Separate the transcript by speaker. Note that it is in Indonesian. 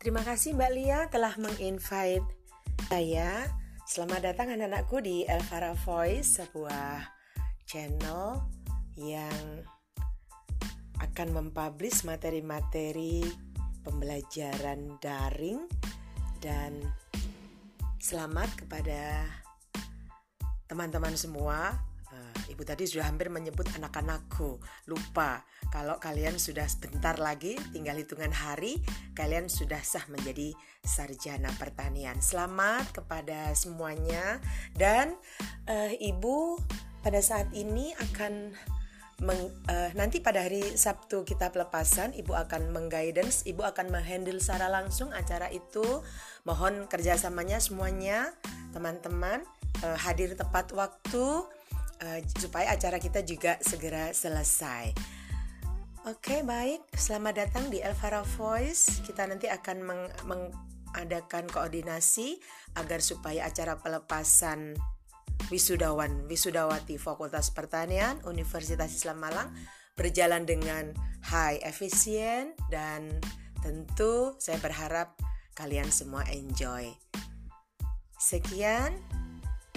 Speaker 1: Terima kasih Mbak Lia telah menginvite saya. Selamat datang anak-anakku di Elvara Voice, sebuah channel yang akan mempublish materi-materi pembelajaran daring dan selamat kepada teman-teman semua Ibu tadi sudah hampir menyebut anak-anakku. Lupa, kalau kalian sudah sebentar lagi, tinggal hitungan hari, kalian sudah sah menjadi sarjana pertanian. Selamat kepada semuanya dan uh, Ibu pada saat ini akan meng, uh, nanti pada hari Sabtu kita pelepasan, Ibu akan mengguidance, Ibu akan menghandle secara langsung acara itu. Mohon kerjasamanya semuanya, teman-teman uh, hadir tepat waktu uh, supaya acara kita juga segera selesai. Oke, okay, baik. Selamat datang di Elvara Voice. Kita nanti akan meng mengadakan koordinasi agar supaya acara pelepasan wisudawan wisudawati Fakultas Pertanian Universitas Islam Malang berjalan dengan high efisien dan tentu saya berharap kalian semua enjoy. Sekian